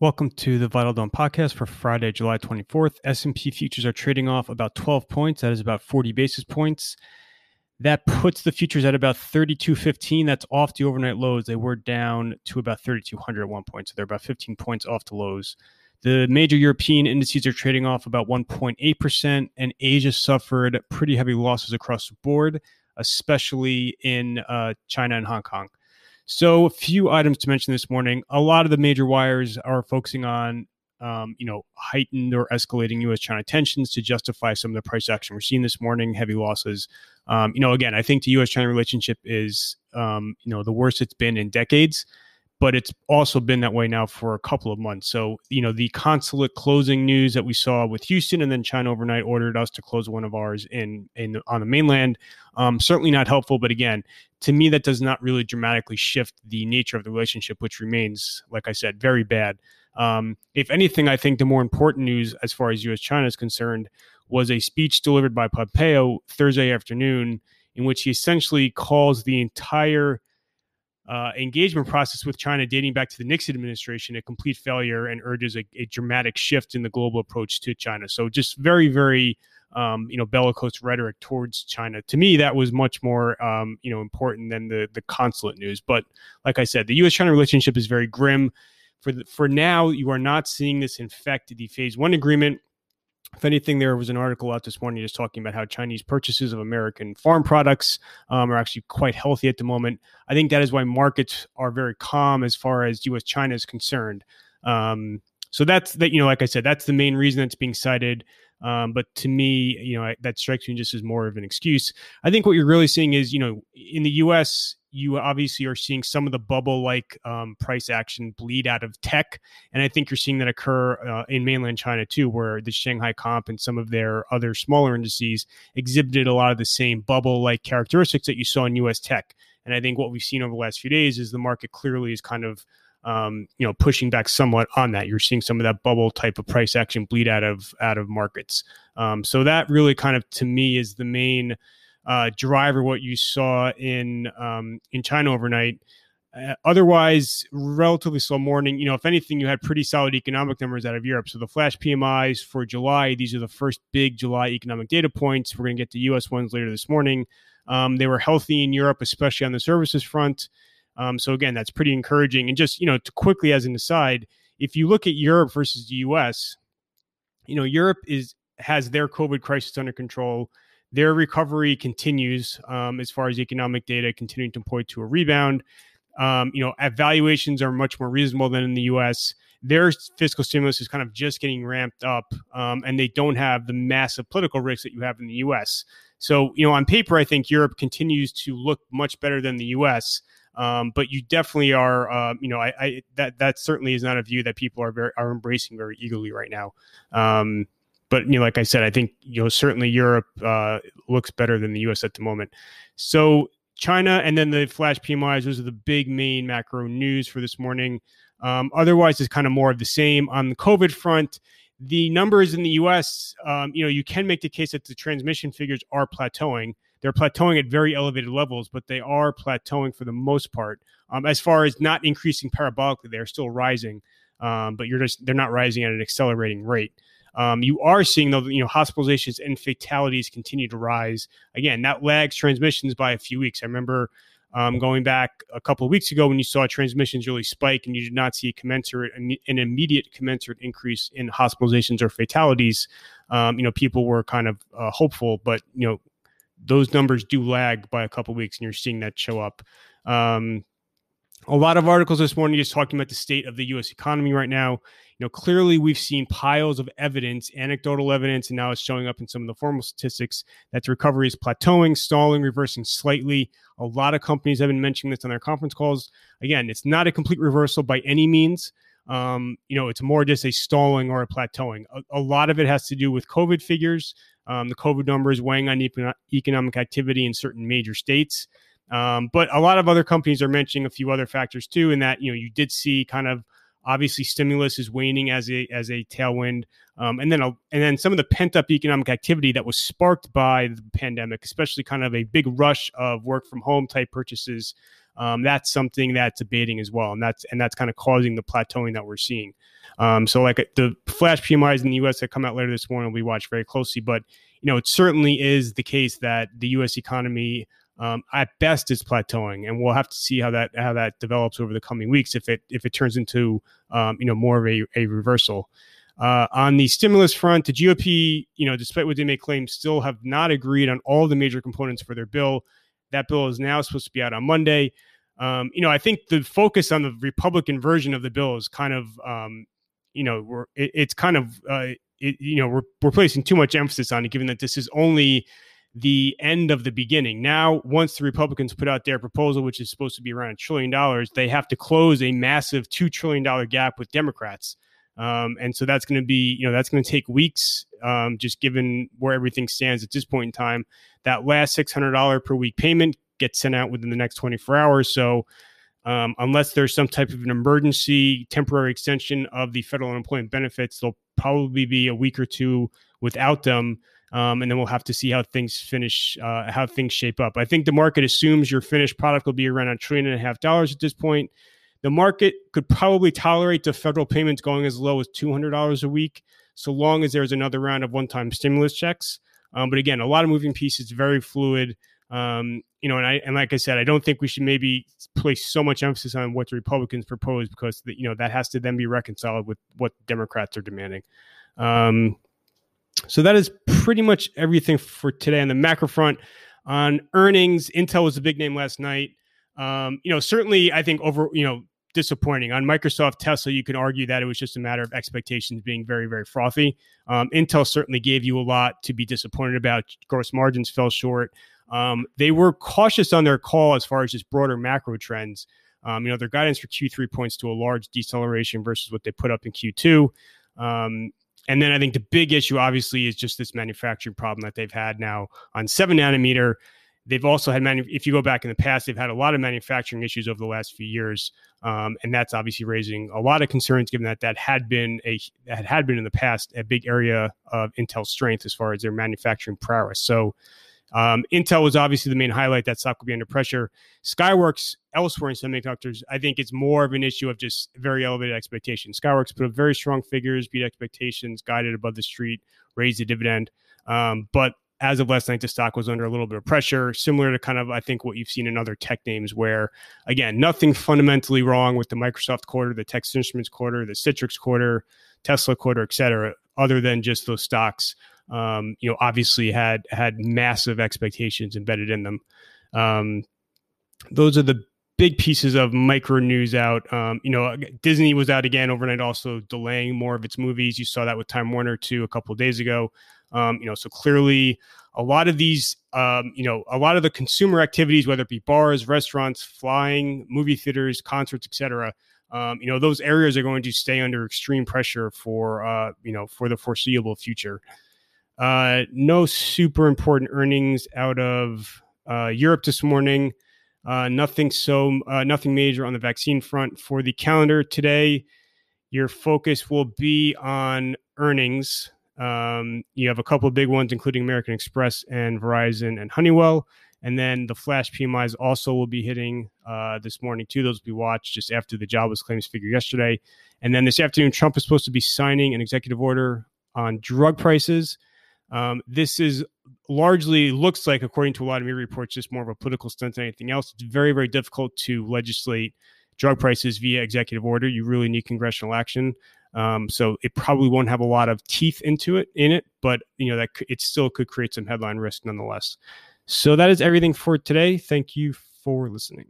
Welcome to the Vital Dawn podcast for Friday, July 24th. S&P futures are trading off about 12 points. That is about 40 basis points. That puts the futures at about 32.15. That's off the overnight lows. They were down to about 3,200 at one point, so they're about 15 points off the lows. The major European indices are trading off about 1.8%, and Asia suffered pretty heavy losses across the board, especially in uh, China and Hong Kong. So, a few items to mention this morning. A lot of the major wires are focusing on, um, you know, heightened or escalating U.S.-China tensions to justify some of the price action we're seeing this morning. Heavy losses. Um, you know, again, I think the U.S.-China relationship is, um, you know, the worst it's been in decades but it's also been that way now for a couple of months. So, you know, the consulate closing news that we saw with Houston and then China overnight ordered us to close one of ours in in on the mainland. Um, certainly not helpful, but again, to me, that does not really dramatically shift the nature of the relationship, which remains, like I said, very bad. Um, if anything, I think the more important news as far as U.S. China is concerned was a speech delivered by Pompeo Thursday afternoon, in which he essentially calls the entire uh, engagement process with China dating back to the Nixon administration a complete failure and urges a, a dramatic shift in the global approach to China. So just very, very um, you know bellicose rhetoric towards China. To me, that was much more um, you know important than the the consulate news. But like I said, the U.S.-China relationship is very grim. For the, for now, you are not seeing this infect the phase one agreement if anything, there was an article out this morning just talking about how Chinese purchases of American farm products um, are actually quite healthy at the moment. I think that is why markets are very calm as far as U.S. China is concerned. Um, so that's that. You know, like I said, that's the main reason that's being cited. Um, but to me, you know, I, that strikes me just as more of an excuse. I think what you're really seeing is, you know, in the U.S., you obviously are seeing some of the bubble like um, price action bleed out of tech. And I think you're seeing that occur uh, in mainland China too, where the Shanghai comp and some of their other smaller indices exhibited a lot of the same bubble like characteristics that you saw in US tech. And I think what we've seen over the last few days is the market clearly is kind of um, you know pushing back somewhat on that. You're seeing some of that bubble type of price action bleed out of out of markets. Um, so that really kind of to me is the main uh, driver what you saw in um, in China overnight. Uh, otherwise, relatively slow morning. You know, if anything, you had pretty solid economic numbers out of Europe. So the flash PMIs for July, these are the first big July economic data points. We're going to get the U.S. ones later this morning. Um, they were healthy in Europe, especially on the services front. Um, so again, that's pretty encouraging. And just you know, to quickly as an aside, if you look at Europe versus the U.S., you know, Europe is has their COVID crisis under control their recovery continues um, as far as economic data continuing to point to a rebound. Um, you know, valuations are much more reasonable than in the U.S. Their fiscal stimulus is kind of just getting ramped up, um, and they don't have the massive political risk that you have in the U.S. So, you know, on paper, I think Europe continues to look much better than the U.S. Um, but you definitely are, uh, you know, I, I, that that certainly is not a view that people are very are embracing very eagerly right now. But you know, like I said, I think you know certainly Europe uh, looks better than the U.S. at the moment. So China and then the flash PMIs; those are the big main macro news for this morning. Um, otherwise, it's kind of more of the same on the COVID front. The numbers in the U.S., um, you know, you can make the case that the transmission figures are plateauing. They're plateauing at very elevated levels, but they are plateauing for the most part. Um, as far as not increasing parabolically, they're still rising, um, but you're just they're not rising at an accelerating rate. Um, you are seeing though, you know, hospitalizations and fatalities continue to rise. Again, that lags transmissions by a few weeks. I remember um, going back a couple of weeks ago when you saw transmissions really spike and you did not see a commensurate, an immediate commensurate increase in hospitalizations or fatalities. Um, you know, people were kind of uh, hopeful, but you know, those numbers do lag by a couple of weeks, and you're seeing that show up. Um, a lot of articles this morning just talking about the state of the U.S. economy right now you know, clearly we've seen piles of evidence, anecdotal evidence, and now it's showing up in some of the formal statistics that the recovery is plateauing, stalling, reversing slightly. A lot of companies have been mentioning this on their conference calls. Again, it's not a complete reversal by any means. Um, you know, it's more just a stalling or a plateauing. A, a lot of it has to do with COVID figures, um, the COVID numbers weighing on economic activity in certain major states. Um, but a lot of other companies are mentioning a few other factors too, in that you know you did see kind of Obviously, stimulus is waning as a as a tailwind, um, and then a, and then some of the pent up economic activity that was sparked by the pandemic, especially kind of a big rush of work from home type purchases. um, that's something that's abating as well, and that's and that's kind of causing the plateauing that we're seeing. Um, so like the flash PMIs in the U.S. that come out later this morning will be watched very closely, but you know it certainly is the case that the U.S. economy um, at best is plateauing, and we'll have to see how that how that develops over the coming weeks if it if it turns into um, you know more of a, a reversal. Uh, on the stimulus front, the GOP, you know, despite what they may claim, still have not agreed on all the major components for their bill. That bill is now supposed to be out on Monday. Um, you know, I think the focus on the Republican version of the bill is kind of, um, you know, it, it's kind of, uh, it, you know, we're we're placing too much emphasis on it, given that this is only the end of the beginning. Now, once the Republicans put out their proposal, which is supposed to be around a trillion dollars, they have to close a massive $2 trillion gap with Democrats. Um, and so that's going to be, you know, that's going to take weeks, um, just given where everything stands at this point in time. That last $600 per week payment gets sent out within the next 24 hours. So, um, unless there's some type of an emergency temporary extension of the federal unemployment benefits, there'll probably be a week or two without them. Um, and then we'll have to see how things finish, uh, how things shape up. I think the market assumes your finished product will be around a trillion and a half dollars at this point. The market could probably tolerate the federal payments going as low as two hundred dollars a week, so long as there's another round of one-time stimulus checks. Um, but again, a lot of moving pieces, very fluid. Um, you know, and I and like I said, I don't think we should maybe place so much emphasis on what the Republicans propose because the, you know that has to then be reconciled with what Democrats are demanding. Um, so that is pretty much everything for today on the macro front. On earnings, Intel was a big name last night. Um, you know, certainly, I think over you know disappointing on Microsoft Tesla. You can argue that it was just a matter of expectations being very very frothy. Um, Intel certainly gave you a lot to be disappointed about. Gross margins fell short. Um, they were cautious on their call as far as just broader macro trends. Um, you know, their guidance for Q3 points to a large deceleration versus what they put up in Q2. Um, and then I think the big issue, obviously, is just this manufacturing problem that they've had now on seven nanometer. They've also had, manu- if you go back in the past, they've had a lot of manufacturing issues over the last few years, um, and that's obviously raising a lot of concerns, given that that had been a that had been in the past a big area of Intel strength as far as their manufacturing prowess. So um, Intel was obviously the main highlight. That stock could be under pressure. Skyworks elsewhere in semiconductors, I think it's more of an issue of just very elevated expectations. Skyworks put up very strong figures, beat expectations, guided above the street, raised the dividend. Um, but as of last night, the stock was under a little bit of pressure, similar to kind of, I think, what you've seen in other tech names, where, again, nothing fundamentally wrong with the Microsoft quarter, the Texas Instruments quarter, the Citrix quarter, Tesla quarter, et cetera, other than just those stocks um, you know, obviously had had massive expectations embedded in them. Um, those are the big pieces of micro news out. Um, you know, Disney was out again overnight, also delaying more of its movies. You saw that with Time Warner too a couple days ago. Um, you know, so clearly a lot of these, um, you know, a lot of the consumer activities, whether it be bars, restaurants, flying, movie theaters, concerts, etc. Um, you know, those areas are going to stay under extreme pressure for, uh, you know, for the foreseeable future. Uh, no super important earnings out of uh, Europe this morning. Uh, nothing so uh, nothing major on the vaccine front for the calendar today. Your focus will be on earnings. Um, you have a couple of big ones, including American Express and Verizon and Honeywell. And then the flash PMIs also will be hitting uh, this morning too. Those will be watched just after the jobless claims figure yesterday. And then this afternoon, Trump is supposed to be signing an executive order on drug prices. Um, this is largely looks like, according to a lot of media reports, just more of a political stunt than anything else. It's very, very difficult to legislate drug prices via executive order. You really need congressional action. Um, so it probably won't have a lot of teeth into it in it, but you know that it still could create some headline risk nonetheless. So that is everything for today. Thank you for listening.